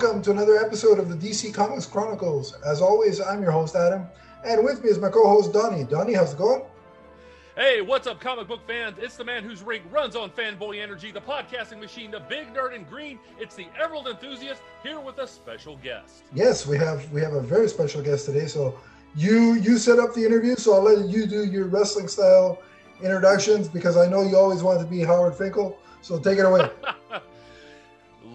welcome to another episode of the DC Comics Chronicles. As always, I'm your host, Adam, and with me is my co host, Donnie. Donnie, how's it going? Hey, what's up, comic book fans? It's the man whose rig runs on fanboy energy, the podcasting machine, the big nerd in green. It's the Emerald enthusiast here with a special guest. Yes, we have we have a very special guest today. So you you set up the interview, so I'll let you do your wrestling style introductions because I know you always wanted to be Howard Finkel. So take it away.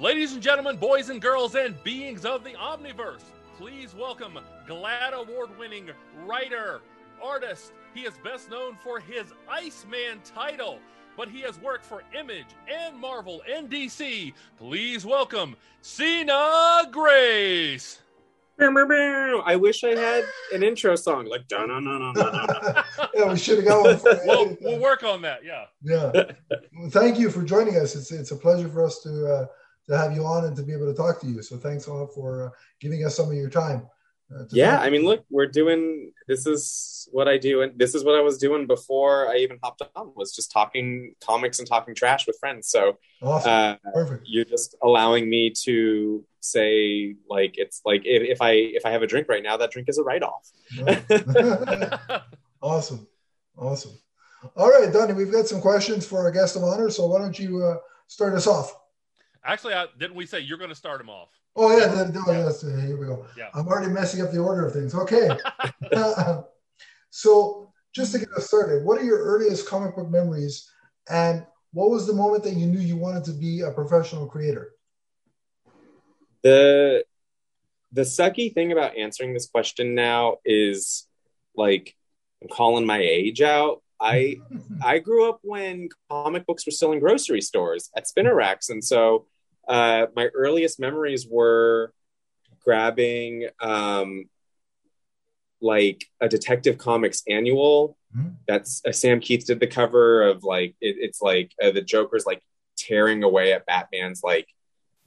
Ladies and gentlemen, boys and girls, and beings of the Omniverse, please welcome GLAAD Award winning writer, artist. He is best known for his Iceman title, but he has worked for Image and Marvel and DC. Please welcome Sina Grace. I wish I had an intro song like no no no no no. yeah, we should have got one. For we'll, we'll work on that. Yeah. Yeah. Well, thank you for joining us. It's it's a pleasure for us to uh, to have you on and to be able to talk to you. So thanks a lot for uh, giving us some of your time. Uh, yeah, I mean, look, we're doing this is what I do, and this is what I was doing before I even hopped on. Was just talking comics and talking trash with friends. So, awesome. uh, perfect. You're just allowing me to say like it's like if, if I if I have a drink right now, that drink is a write off. awesome, awesome. All right, Donnie, we've got some questions for our guest of honor. So why don't you uh, start us off? Actually, I, didn't we say you're going to start them off? Oh yeah, then, oh, yes. Here we go. Yeah. I'm already messing up the order of things. Okay. so just to get us started, what are your earliest comic book memories, and what was the moment that you knew you wanted to be a professional creator? The the sucky thing about answering this question now is like I'm calling my age out. I I grew up when comic books were still in grocery stores at spinner racks, and so uh, my earliest memories were grabbing um, like a Detective Comics annual. Mm-hmm. That's uh, Sam Kieth did the cover of like it, it's like uh, the Joker's like tearing away at Batman's like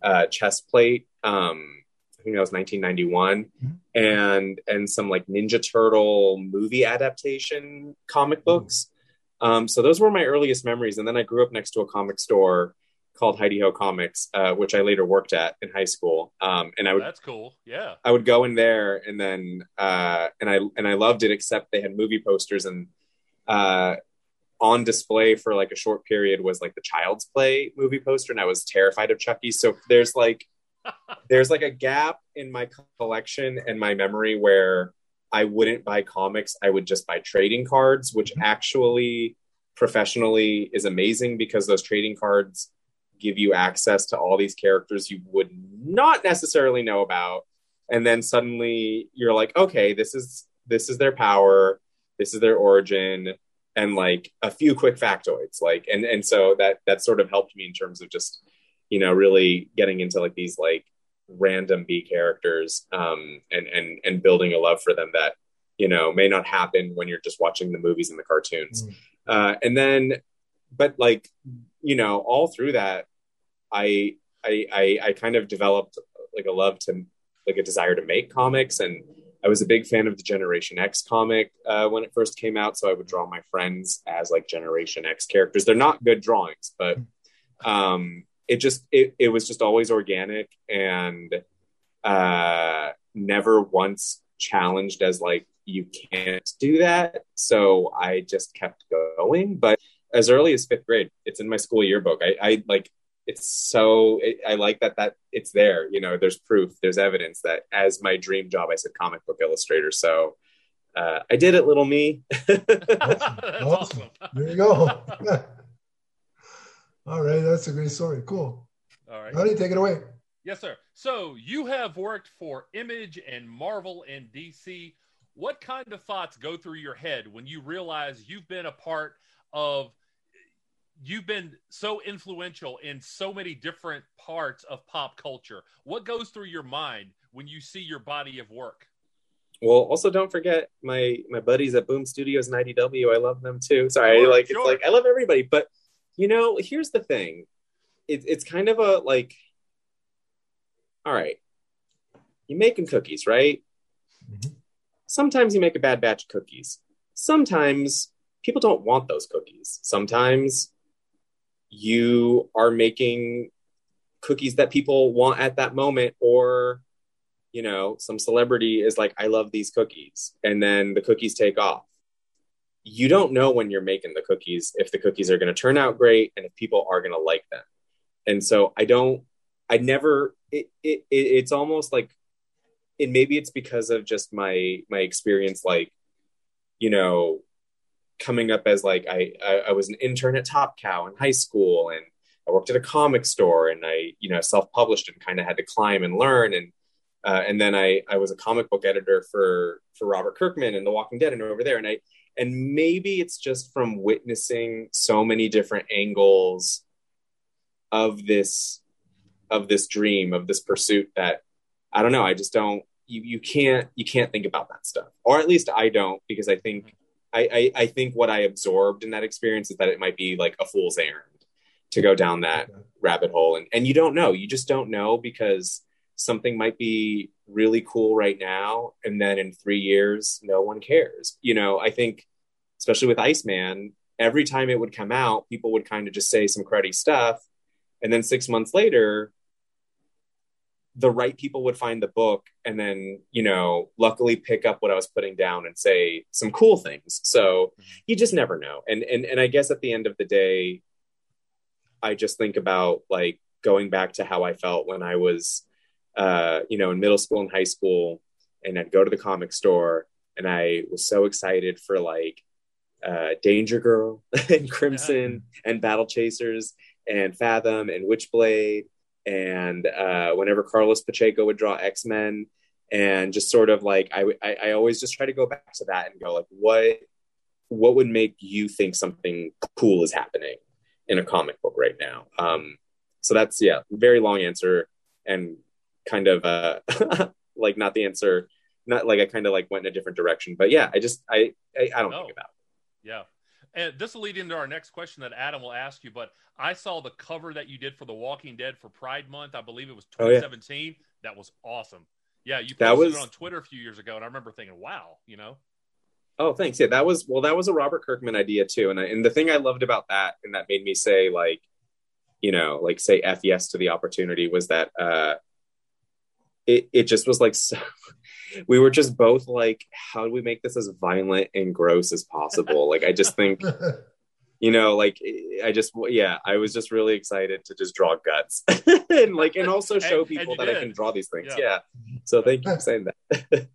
uh, chest plate. Um, I think that was 1991, mm-hmm. and and some like Ninja Turtle movie adaptation comic mm-hmm. books. Um, so those were my earliest memories, and then I grew up next to a comic store called Hi De Ho Comics, uh, which I later worked at in high school. Um, and I would that's cool. Yeah, I would go in there and then uh, and I and I loved it. Except they had movie posters and uh, on display for like a short period was like the Child's Play movie poster, and I was terrified of Chucky. So there's like there's like a gap in my collection and my memory where I wouldn't buy comics. I would just buy trading cards, which mm-hmm. actually professionally is amazing because those trading cards give you access to all these characters you would not necessarily know about. And then suddenly you're like okay this is this is their power. This is their origin and like a few quick factoids like and and so that that sort of helped me in terms of just you know really getting into like these like random b characters um and and and building a love for them that you know may not happen when you're just watching the movies and the cartoons. Mm. uh and then but like you know, all through that, I, I, I, I kind of developed like a love to, like a desire to make comics. And I was a big fan of the Generation X comic uh, when it first came out. So I would draw my friends as like Generation X characters. They're not good drawings, but um, it just, it, it was just always organic and uh, never once challenged as like, you can't do that. So I just kept going. But as early as fifth grade. It's in my school yearbook. I, I like it's so it, I like that that it's there. You know, there's proof, there's evidence that as my dream job, I said comic book illustrator. So uh, I did it, little me. awesome. awesome. There you go. All right, that's a great story. Cool. All right, how do take it away? Yes, sir. So you have worked for Image and Marvel and DC. What kind of thoughts go through your head when you realize you've been a part of you've been so influential in so many different parts of pop culture. What goes through your mind when you see your body of work? Well, also don't forget my my buddies at Boom Studios and IDW. I love them too. Sorry, sure, like sure. it's like I love everybody, but you know, here's the thing. It, it's kind of a like, all right, you're making cookies, right? Mm-hmm. Sometimes you make a bad batch of cookies. Sometimes people don't want those cookies. Sometimes you are making cookies that people want at that moment or you know some celebrity is like i love these cookies and then the cookies take off you don't know when you're making the cookies if the cookies are going to turn out great and if people are going to like them and so i don't i never it, it, it it's almost like and maybe it's because of just my my experience like you know coming up as like I, I, I was an intern at Top Cow in high school, and I worked at a comic store, and I you know self published and kind of had to climb and learn, and uh, and then I I was a comic book editor for for Robert Kirkman and The Walking Dead, and over there, and I and maybe it's just from witnessing so many different angles of this of this dream of this pursuit that I don't know. I just don't. You you can't you can't think about that stuff, or at least I don't, because I think I, I, I think what I absorbed in that experience is that it might be like a fool's errand to go down that okay. rabbit hole, and and you don't know. You just don't know because something might be really cool right now, and then in three years, no one cares. You know, I think especially with Iceman, every time it would come out, people would kind of just say some cruddy stuff, and then six months later, the right people would find the book and then you know luckily pick up what i was putting down and say some cool things. So you just never know. And and and i guess at the end of the day i just think about like going back to how i felt when i was uh you know in middle school and high school and i'd go to the comic store and i was so excited for like uh danger girl and crimson yeah. and battle chasers and fathom and witchblade and uh, whenever Carlos Pacheco would draw X Men, and just sort of like I, I, I always just try to go back to that and go like, what what would make you think something cool is happening in a comic book right now? Um, so that's yeah, very long answer and kind of uh, like not the answer, not like I kind of like went in a different direction, but yeah, I just I I, I don't no. think about it. Yeah. And this will lead into our next question that Adam will ask you. But I saw the cover that you did for The Walking Dead for Pride Month. I believe it was 2017. Oh, yeah. That was awesome. Yeah, you posted was... it on Twitter a few years ago, and I remember thinking, "Wow," you know. Oh, thanks. Yeah, that was well. That was a Robert Kirkman idea too, and I, and the thing I loved about that, and that made me say like, you know, like say f yes to the opportunity was that uh, it it just was like so, we were just both like, how do we make this as violent and gross as possible? like, I just think, you know, like I just, yeah, I was just really excited to just draw guts and like, and also show and, people and that did. I can draw these things. Yeah. yeah. So thank you for saying that.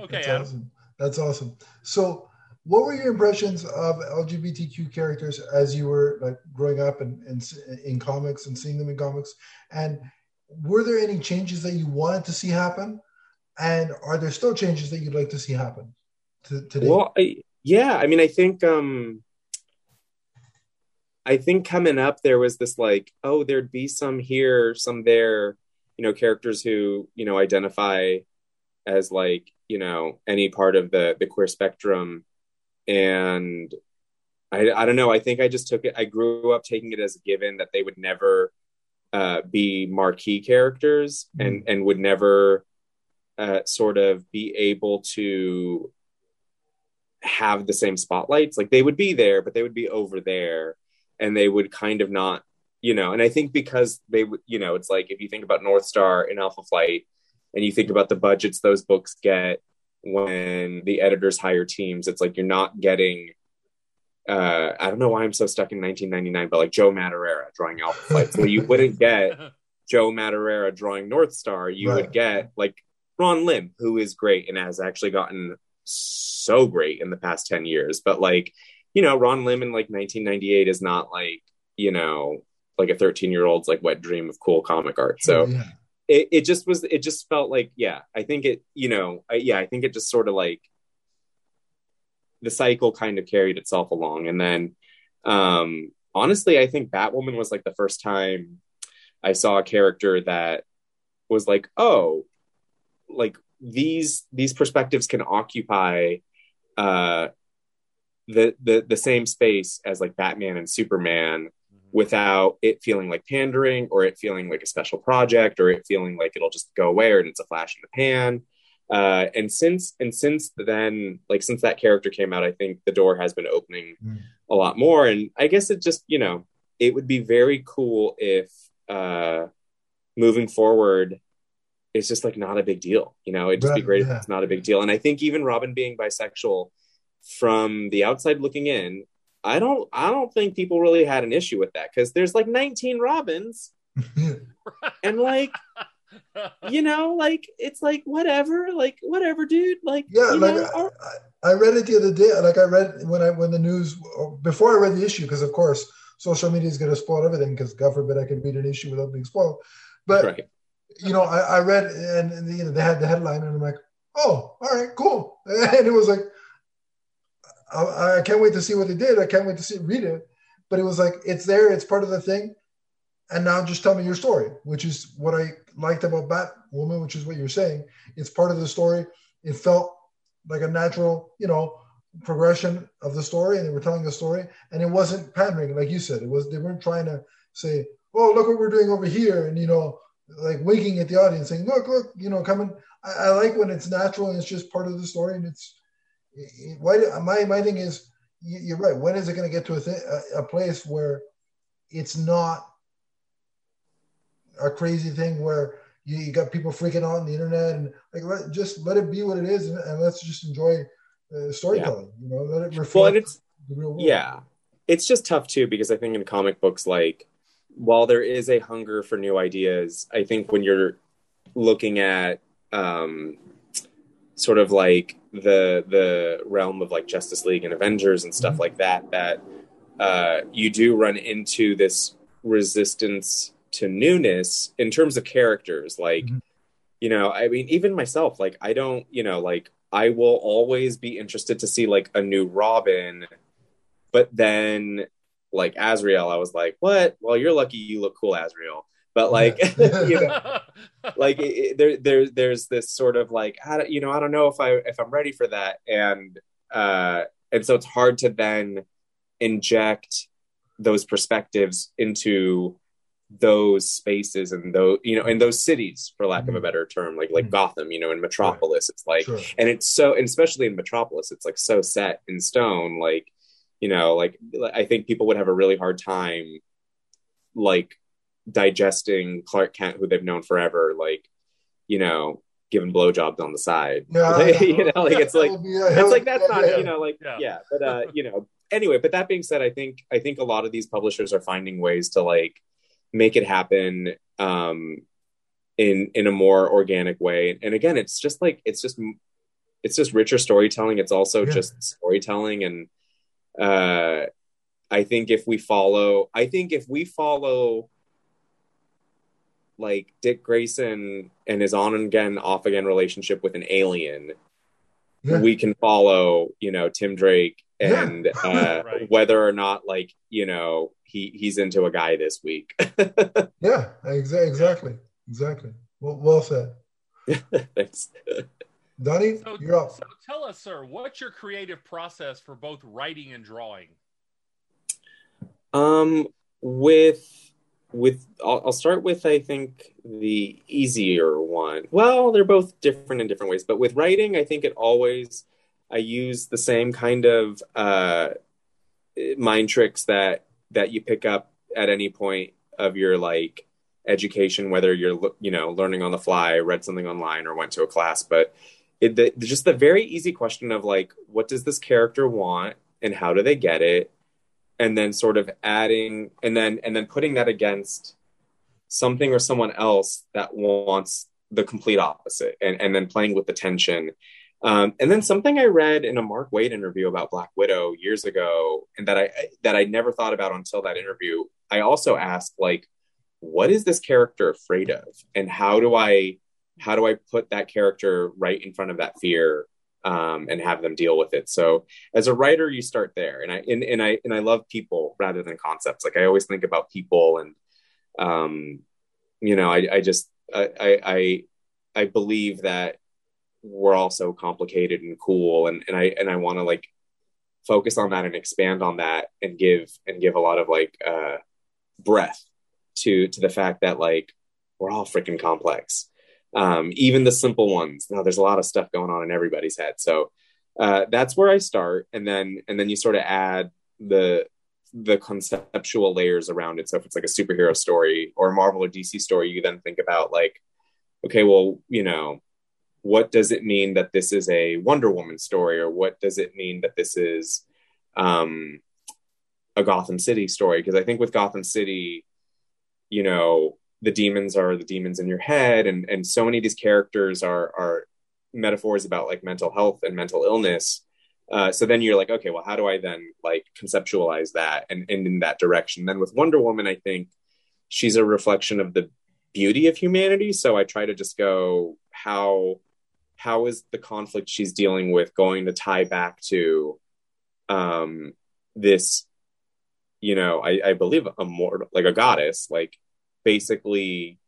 okay. That's awesome. That's awesome. So, what were your impressions of LGBTQ characters as you were like growing up and in, in, in comics and seeing them in comics? And were there any changes that you wanted to see happen and are there still changes that you'd like to see happen to, today? Well, I, yeah, I mean, I think um, I think coming up there was this like, oh, there'd be some here, some there, you know, characters who you know identify as like you know any part of the the queer spectrum, and I I don't know. I think I just took it. I grew up taking it as a given that they would never uh, be marquee characters mm-hmm. and and would never uh, sort of be able to have the same spotlights. Like they would be there, but they would be over there and they would kind of not, you know, and I think because they would, you know, it's like if you think about North Star and Alpha Flight and you think about the budgets those books get when the editors hire teams, it's like you're not getting uh, I don't know why I'm so stuck in 1999, but like Joe Madureira drawing Alpha Flight. So you wouldn't get Joe Madureira drawing North Star. You right. would get like Ron Lim, who is great and has actually gotten so great in the past 10 years. But like, you know, Ron Lim in like 1998 is not like, you know, like a 13 year old's like wet dream of cool comic art. So yeah. it, it just was, it just felt like, yeah, I think it, you know, I, yeah, I think it just sort of like the cycle kind of carried itself along. And then, um, honestly, I think Batwoman was like the first time I saw a character that was like, oh, like these these perspectives can occupy uh the the the same space as like Batman and Superman mm-hmm. without it feeling like pandering or it feeling like a special project or it feeling like it'll just go away and it's a flash in the pan. Uh, and since and since then, like since that character came out, I think the door has been opening mm. a lot more. And I guess it just you know it would be very cool if uh, moving forward, it's just like not a big deal. You know, it'd just Right, be great yeah. if it's not a big deal. And I think even Robin being bisexual, from the outside looking in, I don't I don't think people really had an issue with that because there's like 19 Robins and like you know like it's like whatever like whatever dude like Yeah, you like know, I, I read it the other day. Like I read when I when the news before I read the issue because of course social media is going to spoil everything because God forbid I can read an issue without being spoiled. But right you know, I, I read and, and you know they had the headline and I'm like, oh, all right, cool. And it was like, I, I can't wait to see what they did. I can't wait to see read it. But it was like it's there, it's part of the thing. And now just tell me your story, which is what I liked about Batwoman, which is what you're saying. It's part of the story. It felt like a natural, you know, progression of the story, and they were telling the story, and it wasn't pandering, like you said. It was they weren't trying to say, "Oh, look what we're doing over here," and you know, like winking at the audience, saying, "Look, look, you know, coming." I, I like when it's natural and it's just part of the story, and it's it- why. My my thing is, you- you're right. When is it going to get to a, th- a a place where it's not a crazy thing where you, you got people freaking out on the internet and like let, just let it be what it is and, and let's just enjoy uh, storytelling. You know, let it reflect well it's the real world. yeah it's just tough too because i think in comic books like while there is a hunger for new ideas i think when you're looking at um sort of like the the realm of like justice league and avengers and stuff Mhm. like that that uh you do run into this resistance to newness in terms of characters like Mhm. you know i mean even myself like i don't you know like i will always be interested to see like a new robin but then like Azrael, I was like, what? Well, you're lucky you look cool, Azrael. But like, you know, like it, it- there, there, there's this sort of like, I don't, you know, I don't know if I, if I'm ready for that. And, uh, and so it's hard to then inject those perspectives into those spaces and those, you know, in those cities, for lack of a Mhm. better term, like, like Mhm. Gotham, you know, in Metropolis, it's like, Sure. and it's so and especially in metropolis it's like so set in stone like you know like i think people would have a really hard time like digesting clark kent who they've known forever like you know giving blowjobs on the side. Yeah, you know like it's like That would be- that it's like that's not you know like Yeah. yeah, but uh you know anyway but that being said i think i think a lot of these publishers are finding ways to like make it happen um in in a more organic way. And again it's just like it's just it's just richer storytelling. It's also Yeah. just storytelling and uh i think if we follow i think if we follow like dick grayson and his on and again off again relationship with an alien Yeah. we can follow you know tim drake Yeah. and uh Right. whether or not like you know he he's into a guy this week Yeah, exa- exactly, exactly. Well, well said, thanks Donnie. So, You're up. so tell us, sir, what's your creative process for both writing and drawing? Um, with with I'll, I'll start with I think the easier one. Well, they're both different in different ways, but with writing, I think it always I use the same kind of uh, mind tricks that that you pick up at any point of your like education, whether you're you know learning on the fly, read something online, or went to a class. But it, the, just the very easy question of like, what does this character want, and how do they get it? and then sort of adding and then and then putting that against something or someone else that wants the complete opposite and, and then playing with the tension um, and then something i read in a mark Waid interview about black widow years ago and that i that i never thought about until that interview i also asked like what is this character afraid of and how do i how do i put that character right in front of that fear um, and have them deal with it? So as a writer you start there. And i and, and i and i love people rather than concepts. Like i always think about people and um you know i i just i i i, believe that we're all so complicated and cool. And and i and i want to like focus on that and expand on that and give and give a lot of like uh breath to to the fact that like we're all freaking complex um even the simple ones now there's a lot of stuff going on in everybody's head so uh, that's where I start, and then and then you sort of add the the conceptual layers around it. So if it's like a superhero story or a Marvel or DC story, you then think about like, okay, well, you know, what does it mean that this is a Wonder Woman story, or what does it mean that this is um, a Gotham City story? Because I think with Gotham City, you know, the demons are the demons in your head, and and so many of these characters are are metaphors about like mental health and mental illness. Uh, so then you're like, okay, well, how do I then like conceptualize that and, and in that direction? Then with Wonder Woman, I think she's a reflection of the beauty of humanity. So I try to just go, how how is the conflict she's dealing with going to tie back to um this you know i, I believe a more like a goddess like basically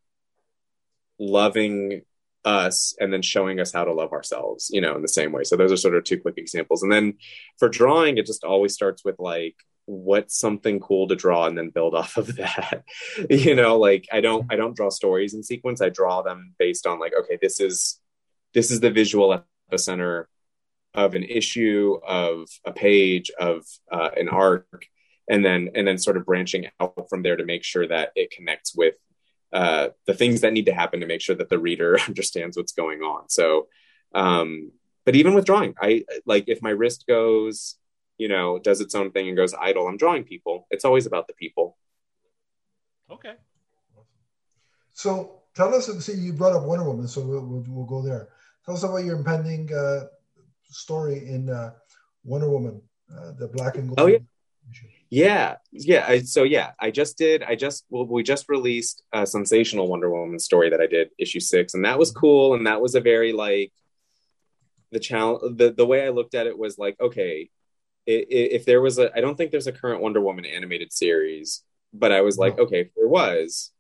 loving us and then showing us how to love ourselves you know in the same way. So those are sort of two quick examples. And then for drawing it just always starts with like what's something cool to draw and then build off of that? You know like i don't i don't draw stories in sequence. I draw them based on like okay this is this is the visual epicenter of an issue of a page of uh, an arc and then and then sort of branching out from there to make sure that it connects with uh, the things that need to happen to make sure that the reader understands what's going on. So um, but even with drawing i like if my wrist goes you know does its own thing and goes idle i'm drawing people. It's always about the people. Okay. So tell us see you brought up wonder woman so we'll, we'll, we'll go there. Tell us about your impending uh, story in uh, Wonder Woman, uh, the black and gold. Oh yeah. Yeah, yeah. I, so yeah, I just did. I just well, we just released a sensational Wonder Woman story that I did issue six, and that was cool. And that was a very like the challenge. The the way I looked at it was like, okay, if there was a, I don't think there's a current Wonder Woman animated series, but I was like, okay, if there was,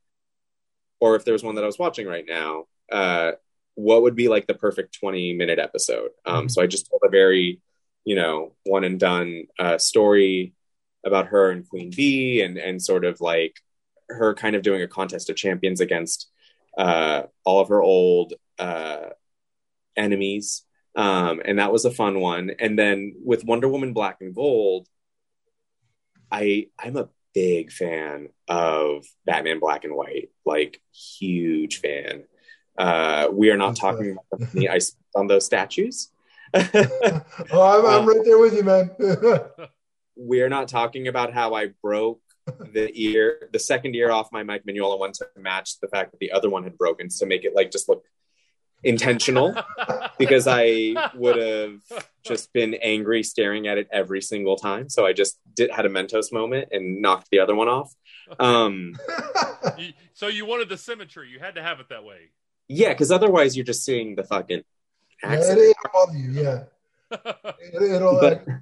or if there's one that I was watching right now, uh, what would be like the perfect 20 minute episode. Um, mm-hmm. So I just told a very, you know, one and done uh, story about her and Queen Bee and, and sort of like her kind of doing a contest of champions against uh, all of her old uh, enemies. Um, and that was a fun one. And then with Wonder Woman Black and Gold, I I'm a big fan of Batman Black and White, like huge fan. Uh, we are not talking about the money I spent on those statues. oh, I'm, I'm right there with you, man. we are not talking about how I broke the ear, the second ear off my Mike Mignola one to match the fact that the other one had broken to make it like just look intentional because I would have just been angry staring at it every single time. So I just did had a Mentos moment and knocked the other one off. Um, so you wanted the symmetry. You had to have it that way. Yeah, because otherwise you're just seeing the fucking accident. Yeah, it bother you. Yeah. it, will but, yeah.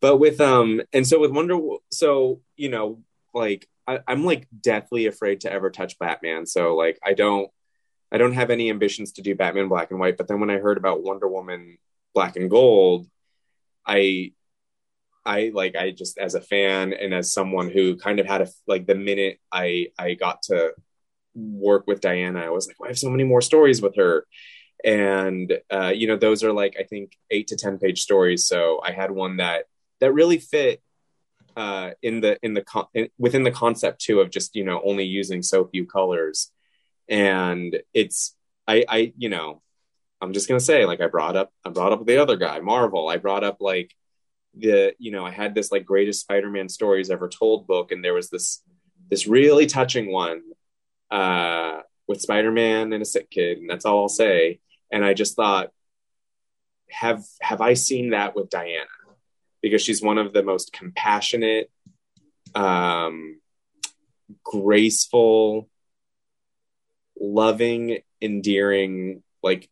But with um, and so with Wonder, so you know, like I, I'm like deathly afraid to ever touch Batman. So like I don't, I don't have any ambitions to do Batman Black and White. But then when I heard about Wonder Woman Black and Gold, I I like I just as a fan and as someone who kind of had a like the minute I I got to work with Diana, I was like, well, I have so many more stories with her. And uh, you know, those are like I think eight to ten page stories. So I had one that that really fit uh, in the in the con- within the concept too of just you know only using so few colors, and it's I I you know I'm just gonna say like I brought up I brought up the other guy Marvel I brought up like the you know I had this like greatest Spider-Man stories ever told book and there was this this really touching one uh, with Spider Man and a sick kid, and that's all I'll say. And I just thought, have have I seen that with Diana? Because she's one of the most compassionate, um, graceful, loving, endearing, like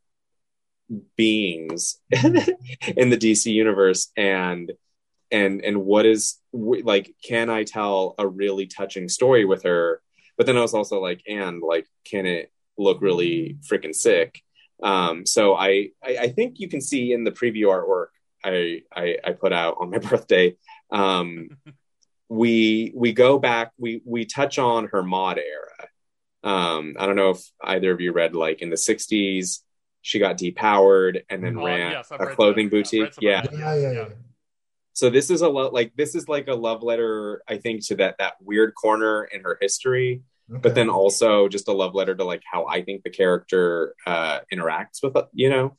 beings in the DC universe, and and and what is like? Can I tell a really touching story with her? But then I was also like, and like, can it look really freaking sick? Um, so I, I, I think you can see in the preview artwork I I, I put out on my birthday. Um, we we go back. We we touch on her mod era. Um, I don't know if either of you read like in the '60s, she got depowered and then oh, ran yes, a clothing that. boutique. Yeah. Yeah. yeah. yeah, so this is a lo- like this is like a love letter i think to that that weird corner in her history Okay. but then also just a love letter to like how i think the character uh interacts with uh, you know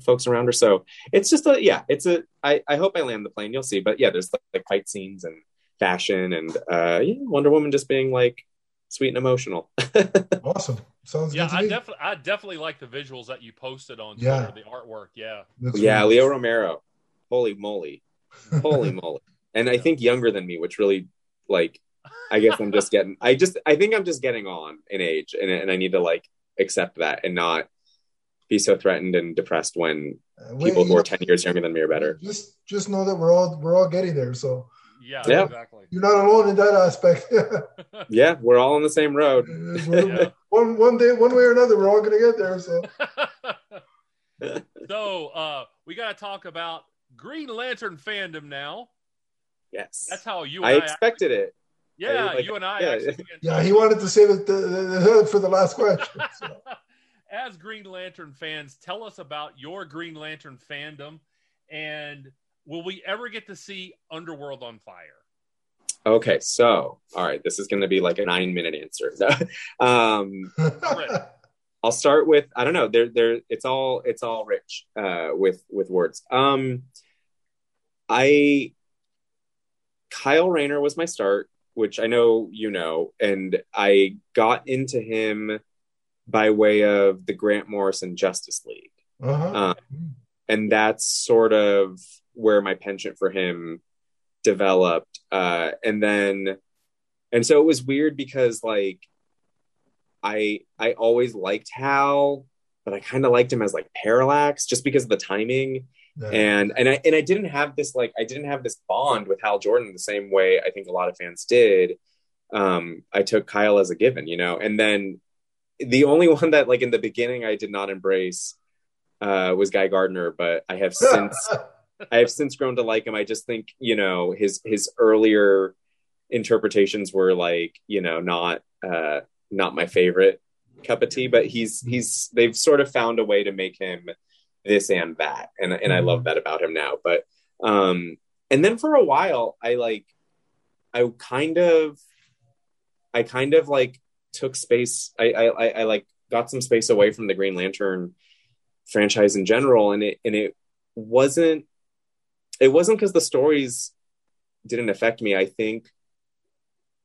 folks around her. So it's just a yeah it's a i i hope i land the plane. You'll see. But yeah there's like fight scenes and fashion and uh yeah wonder woman just being like sweet and emotional. Awesome. Sounds Yeah, good to I definitely, I definitely like the visuals that you posted on Yeah. Twitter, the artwork. Yeah, Looks yeah really- leo romero. Holy moly. Holy moly. And i think younger than me which really like i guess i'm just getting i just i think i'm just getting on in age and, and i need to like accept that and not be so threatened and depressed when Uh, wait, people who are 10 years younger than me are better Just just know that we're all we're all getting there. So yeah, Yeah. exactly. you're not alone in that aspect. yeah we're all on the same road Yeah. one one day, one way or another, we're all gonna get there. So so uh, we got to talk about Green Lantern fandom now. yes That's how you. i And I, expected it Yeah, like, you and I. yeah. Actually yeah, he wanted to say that the, the, the, for the last question. So. As Green Lantern fans, tell us about your Green Lantern fandom, and will we ever get to see Underworld on fire? okay so all right this is going to be like a nine minute answer um I'll start with I don't know. There, there. It's all it's all rich uh, with with words. Um, I Kyle Rayner was my start, which I know you know, and I got into him by way of the Grant Morrison Justice League, uh-huh. uh, and that's sort of where my penchant for him developed. Uh, and then, and so it was weird because like I I always liked Hal, but I kind of liked him as like Parallax just because of the timing. And and I and I didn't have this like I didn't have this bond with Hal Jordan the same way I think a lot of fans did. Um, I took Kyle as a given, you know, and then the only one that like in the beginning I did not embrace uh, was Guy Gardner, but I have since I have since grown to like him. I just think you know his his earlier interpretations were like you know not uh, not my favorite cup of tea, but he's he's they've sort of found a way to make him this and that, and and I love that about him now. But um, and then for a while, I like I kind of I kind of like took space. I I, I, I like got some space away from the Green Lantern franchise in general, and it and it wasn't it wasn't because the stories didn't affect me. I think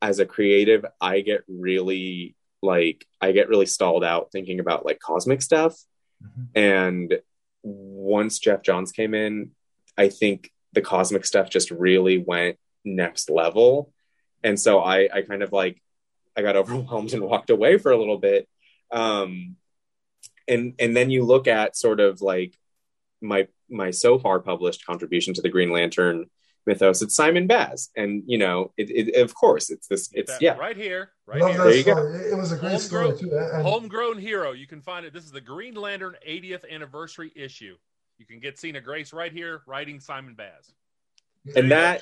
as a creative, I get really like I get really stalled out thinking about like cosmic stuff. Mhm. And once Geoff Johns came in, I think the cosmic stuff just really went next level. And so I I kind of like I got overwhelmed and walked away for a little bit. Um and and then you look at sort of like my my so far published contribution to the Green Lantern mythos. It's Simon Baz, and you know, it, it of course it's this. It's that yeah, right here, right Love here. that There you go. It- It was a great story Homegrown- too. And, Homegrown hero. You can find it. This is the Green Lantern 80th anniversary issue. You can get Sina Grace right here writing Simon Baz. and that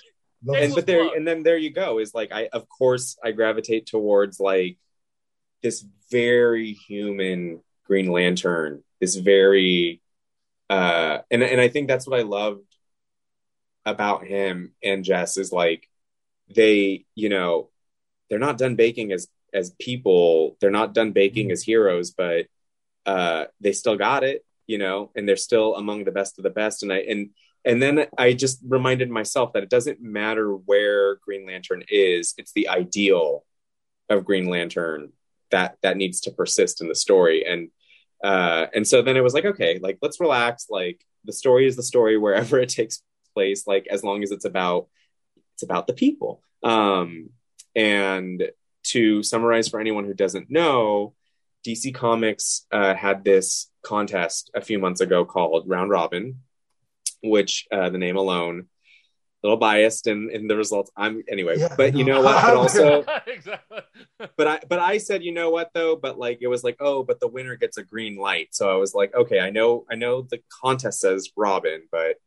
and but there and then there you go is like I of course I gravitate towards like this very human Green Lantern, this very uh and and I think that's what I loved about him and Jess is like they, you know, they're not done baking as as people, they're not done baking as heroes, but uh they still got it, you know, and they're still among the best of the best and I and and then I just reminded myself that it doesn't matter where Green Lantern is, it's the ideal of Green Lantern that that needs to persist in the story. And uh and so then it was like, okay, like let's relax. Like the story is the story wherever it takes place, like as long as it's about it's about the people. Um and to summarize for anyone who doesn't know, DC Comics uh, had this contest a few months ago called Round Robin, which uh, the name alone, a little biased in, in the results. I'm anyway, Yeah, but you know what? But also, exactly. but I but I said, you know what though? But like it was like, oh, but the winner gets a green light. So I was like, okay, I know, I know the contest says Robin, but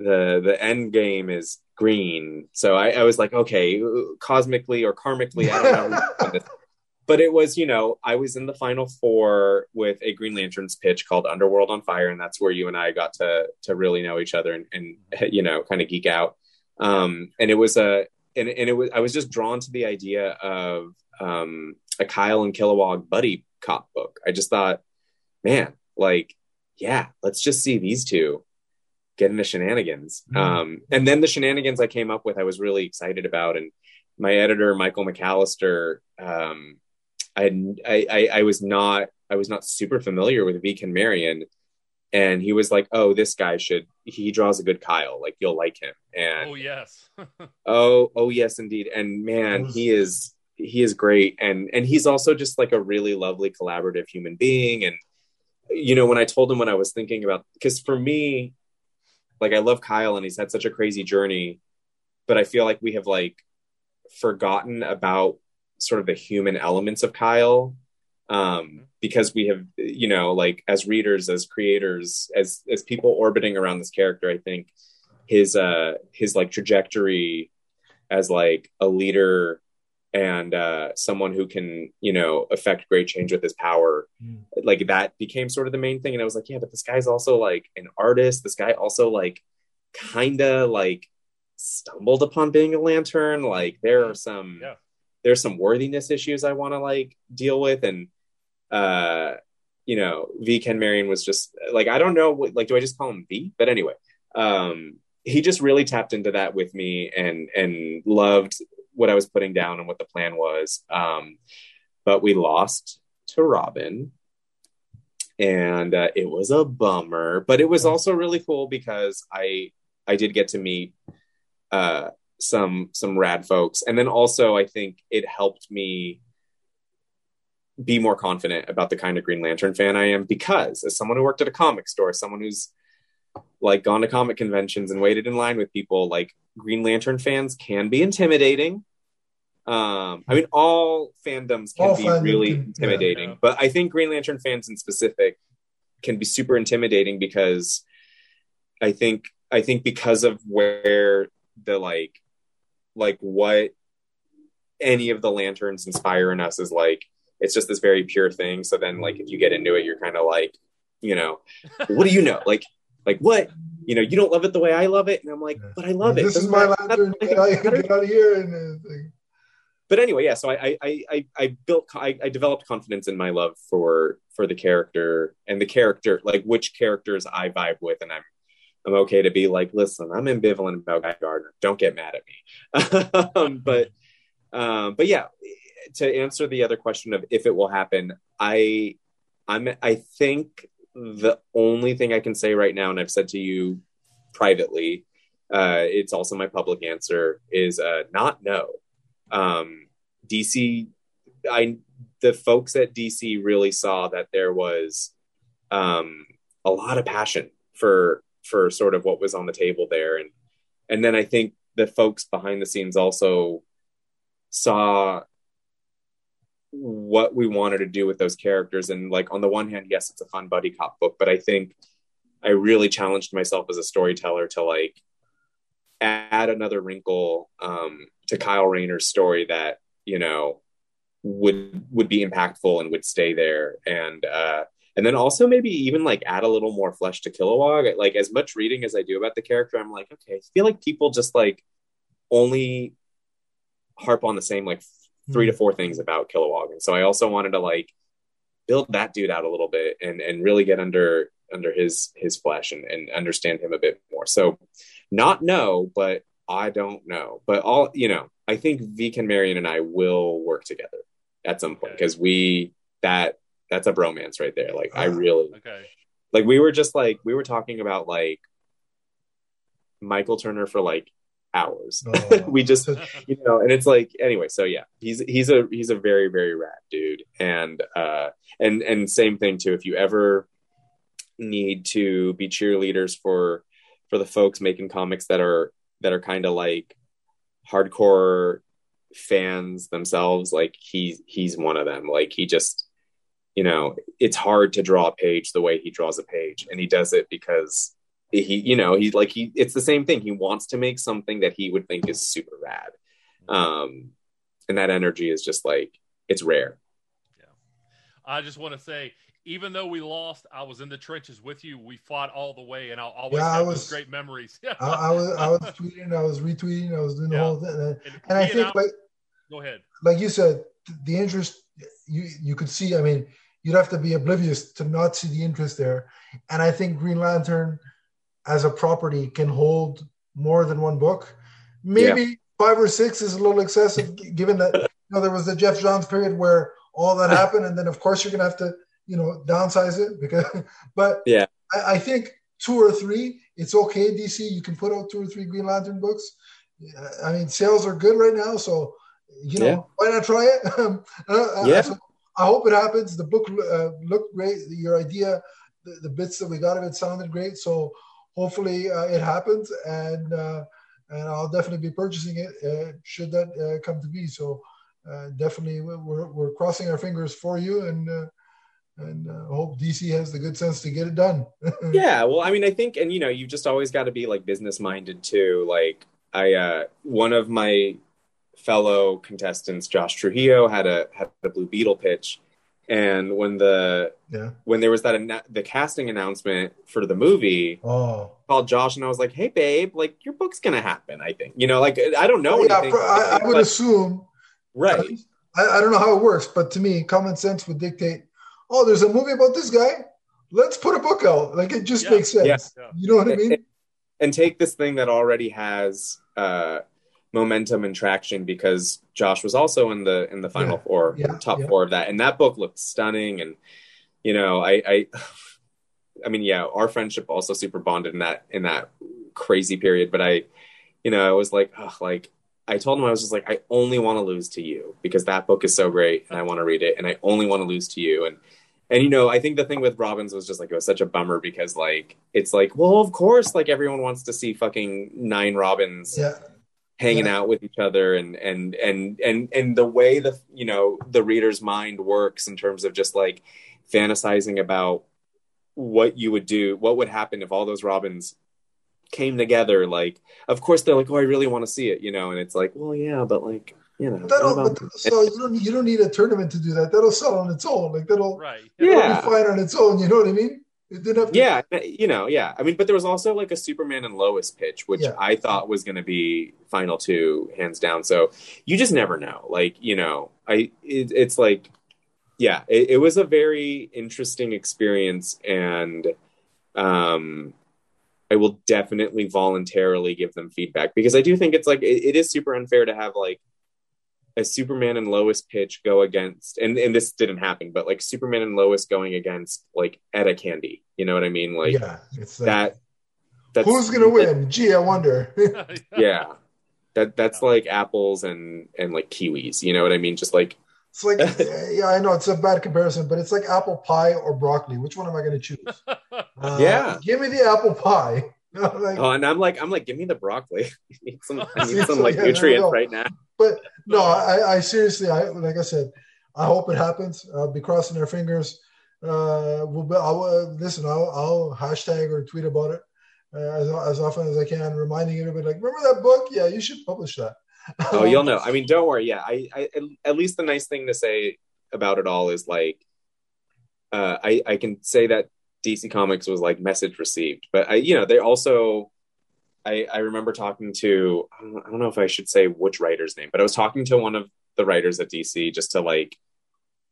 the the end game is green. So I, I was like, okay, cosmically or karmically, I don't know. but it was, you know, I was in the final four with a Green Lanterns pitch called Underworld on Fire, and that's where you and I got to to really know each other and, and you know, kind of geek out. Um, and it was a and, and it was I was just drawn to the idea of um, a Kyle and Kilowog buddy cop book. I just thought, man, like, yeah, let's just see these two get into shenanigans. Mm-hmm. Um, and then the shenanigans I came up with, I was really excited about. And my editor, Michael McAllister, um, I, I, I was not, I was not super familiar with V. Ken Marion. And he was like, "Oh, this guy should. He draws a good Kyle. Like you'll like him." And oh yes, oh oh yes, indeed. And man, he is he is great and and he's also just like a really lovely collaborative human being and you know when i told him what i was thinking about because for me like i love kyle and he's had such a crazy journey but i feel like we have like forgotten about sort of the human elements of kyle um because we have you know like as readers as creators as as people orbiting around this character i think his uh his like trajectory as like a leader and uh, someone who can you know affect great change with his power. Mm. like that became sort of the main thing and i was like yeah but this guy's also like an artist. This guy also like kind of like stumbled upon being a lantern. Like there are some yeah. there's some worthiness issues i want to like deal with and uh you know v. Ken marion was just like i don't know what, like do i just call him v? But anyway um he just really tapped into that with me and and loved what I was putting down and what the plan was. Um, but we lost to Robin, and uh, it was a bummer. But it was also really cool because I I did get to meet uh, some some rad folks, and then also I think it helped me be more confident about the kind of Green Lantern fan I am because as someone who worked at a comic store, someone who's like gone to comic conventions and waited in line with people like Green Lantern fans can be intimidating. Um, I mean, all fandoms can all be really can, intimidating, yeah. but I think Green Lantern fans in specific can be super intimidating because I think I think because of where the like like what any of the lanterns inspire in us is like it's just this very pure thing. So then like if you get into it, you're kind of like, you know, what do you know? Like like what? You know, you don't love it the way I love it, and I'm like, but I love it. This is my lantern. Get out of here and. Uh, but anyway, yeah. So I I I, I built I, I developed confidence in my love for for the character and the character like which characters I vibe with, and I'm I'm okay to be like, listen, I'm ambivalent about Guy Gardner. Don't get mad at me. um, but um, but yeah, to answer the other question of if it will happen, I I'm I think the only thing I can say right now, and I've said to you privately, uh, it's also my public answer is uh, not no. Um, DC, I the folks at DC really saw that there was um, a lot of passion for for sort of what was on the table there, and and then I think the folks behind the scenes also saw what we wanted to do with those characters. And like on the one hand yes it's a fun buddy cop book but i think i really challenged myself as a storyteller to like add another wrinkle um, to Kyle Rayner's story that you know would would be impactful and would stay there and uh and then also maybe even like add a little more flesh to Kilowog. Like as much reading as I do about the character, I'm like, okay, I feel like people just like only harp on the same like three to four things about Kilowog. And so I also wanted to like build that dude out a little bit and and really get under under his his flesh and, and understand him a bit more. So not no, but I don't know. But all you know, I think V Ken Marion and I will work together at some point because okay. we that that's a bromance right there. Like I ah, really okay. Like we were just like we were talking about like Michael Turner for like hours. Oh. we just you know, and it's like anyway, so yeah, he's he's a he's a very, very rad dude. And uh and and same thing too, if you ever need to be cheerleaders for for the folks making comics that are that are kind of like hardcore fans themselves like he's he's one of them. Like he just you know it's hard to draw a page the way he draws a page and he does it because he you know he's like he it's the same thing. He wants to make something that he would think is super rad. Um and that energy is just like it's rare. Yeah. I just want to say even though we lost, I was in the trenches with you. We fought all the way, and I'll always Yeah, I have was- those great memories. I, I was I was tweeting, I was retweeting, I was doing the Yeah. whole thing, and, And and I think I- like go ahead. like you said, the interest you you could see. I mean, you'd have to be oblivious to not see the interest there. And I think Green Lantern, as a property, can hold more than one book. Maybe five or six is a little excessive, given that you know there was the Geoff Johns period where all that happened, and then of course you're gonna have to you know downsize it because. But Yeah. I, I think two or three, it's okay. DC, you can put out two or three Green Lantern books. I mean, sales are good right now, so you know Yeah. why not try it? Um, uh, Yeah. so I hope it happens. The book uh, looked great. Your idea, the, the bits that we got of it sounded great. So hopefully uh, it happens, and uh, and I'll definitely be purchasing it uh, should that uh, come to be. So uh, definitely we're we're crossing our fingers for you, and uh, and uh, hope DC has the good sense to get it done. yeah well i mean i think and you know you've just always got to be like business minded too like i uh one of my fellow contestants josh trujillo had a had a blue beetle pitch and when the yeah. when there was that the casting announcement for the movie Oh. I called josh and i was like hey babe like your book's gonna happen i think you know like i don't know yeah, anything pro- I, I would but- assume right I, I don't know how it works, but to me, common sense would dictate. Oh, there's a movie about this guy. Let's put a book out. Like it just Yeah. makes sense. Yeah. Yeah. You know what I mean? and take this thing that already has uh, momentum and traction because Josh was also in the in the final Yeah, four, yeah, top yeah. four of that, and that book looked stunning. And you know, I, I, I mean, yeah, our friendship also super bonded in that in that crazy period. But I, you know, I was like, oh, like I told him I was just like, I only want to lose to you because that book is so great, and I want to read it, and I only want to lose to you, and. And you know, I think the thing with Robins was just like it was such a bummer because like it's like, well, of course, like everyone wants to see fucking nine Robins Yeah. hanging Yeah. out with each other and and and and and the way the you know the reader's mind works in terms of just like fantasizing about what you would do, what would happen if all those Robins came together. Like, of course, they're like, oh, I really want to see it, you know, and it's like, well, yeah, but like, you know, That'll, what but about- so you don't you don't need a tournament to do that. That'll sell on its own. Like that'll, Right. that'll Yeah. be fine on its own. You know what I mean? It didn't have to, yeah you know yeah i mean but there was also like a superman and lois pitch which Yeah. i thought was going to be final two hands down so you just never know like you know i it, it's like yeah it, it was a very interesting experience and um i will definitely voluntarily give them feedback because i do think it's like it, it is super unfair to have like a Superman and Lois pitch go against, and, and this didn't happen, but like Superman and Lois going against like Etta Candy. You know what I mean? Like yeah. It's like, that. That's, who's gonna win? Gee, I wonder. Yeah, that that's like apples and and like kiwis. You know what I mean? Just like It's like yeah, I know it's a bad comparison, but it's like apple pie or broccoli. Which one am I going to choose? Uh, Yeah. give me the apple pie. like, oh, and I'm like I'm like give me the broccoli. I need some, I need some like yeah, nutrients right now. but no, I, I seriously, I like I said, I hope it happens. I'll be crossing our fingers. Uh, we'll be, I'll, uh, listen. I'll, I'll hashtag or tweet about it uh, as, as often as I can, reminding everybody like, remember that book? Yeah, you should publish that. Oh, you'll know. I mean, don't worry. Yeah, I, I at least the nice thing to say about it all is like, uh, I I can say that DC Comics was like message received, but I you know they also. I, I remember talking to I don't, I don't know if I should say which writer's name, but I was talking to one of the writers at DC just to like,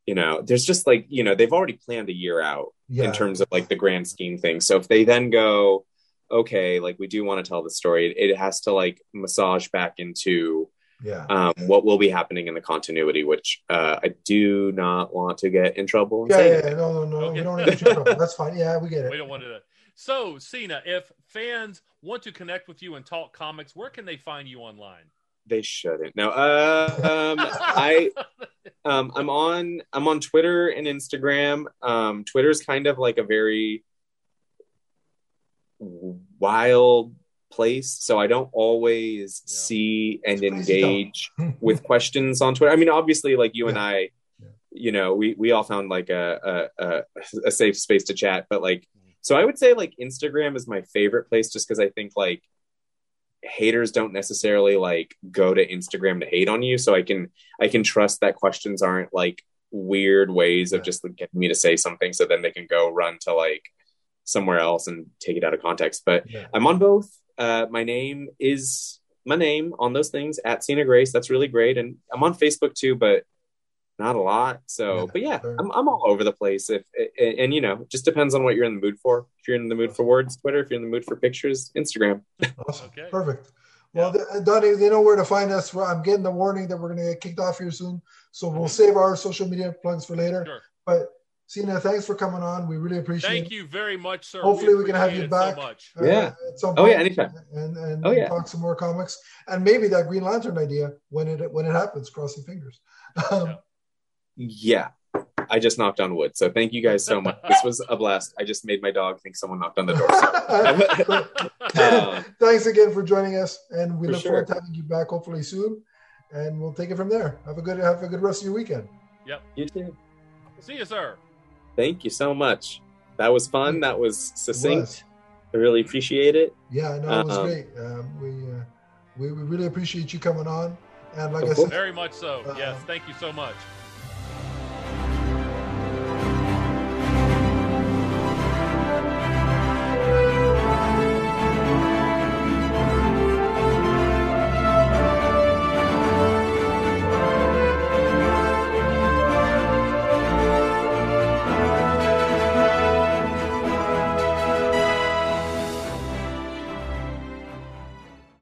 you know, there's just like you know they've already planned a year out yeah, in terms of like the grand scheme thing. So if they then go, okay, like we do want to tell the story, it, it has to like massage back into yeah. um, what will be happening in the continuity, which uh, I do not want to get in trouble. And Yeah, yeah, yeah, no, no, no. Okay. We don't need to trouble. That's fine. Yeah, we get we don't want to. So, Sina, if fans want to connect with you and talk comics, where can they find you online? They shouldn't. No, uh, um, I um, I'm on I'm on Twitter and Instagram. Um, Twitter's kind of like a very wild place, so I don't always Yeah. see and engage with questions on Twitter. I mean, obviously, like you and I, Yeah. you know, we we all found like a, a a a safe space to chat. But like, so I would say like Instagram is my favorite place, just because I think like haters don't necessarily like go to Instagram to hate on you. So I can I can trust that questions aren't like weird ways of just like, getting me to say something so then they can go run to like somewhere else and take it out of context. But Yeah. I'm on both. Uh, my name is my name on those things at Sina Grace. That's really great. And I'm on Facebook too, but not a lot. So, Yeah, but yeah, fair. I'm, I'm all over the place. If and, and you know, it just depends on what you're in the mood for. If you're in the mood for words, Twitter. If you're in the mood for pictures, Instagram. Awesome. Okay. Perfect. Well, th- Donnie, they know where to find us. I'm getting the warning that we're going to get kicked off here soon. So we'll save our social media plugs for later. Sure. But Sina, thanks for coming on. We really appreciate Thank it. you very much, sir. Hopefully we can have you back. So much. uh, Yeah. At some Oh, yeah, anytime. And, and Oh, yeah. talk some more comics. And maybe that Green Lantern idea when it when it happens, crossing fingers. Um, Yeah. I just knocked on wood. So thank you guys so much. This was a blast. I just made my dog think someone knocked on the door. Uh, Thanks again for joining us, and we For look sure. forward to having you back hopefully soon. And we'll take it from there. Have a good have a good rest of your weekend. Yep. You too. See you, sir. Thank you so much. That was fun. That was succinct. was. I really appreciate it. Yeah, I know it was Um, great. Um, we, uh, we we really appreciate you coming on. And like I said, Very much so. Uh, yes. Thank you so much.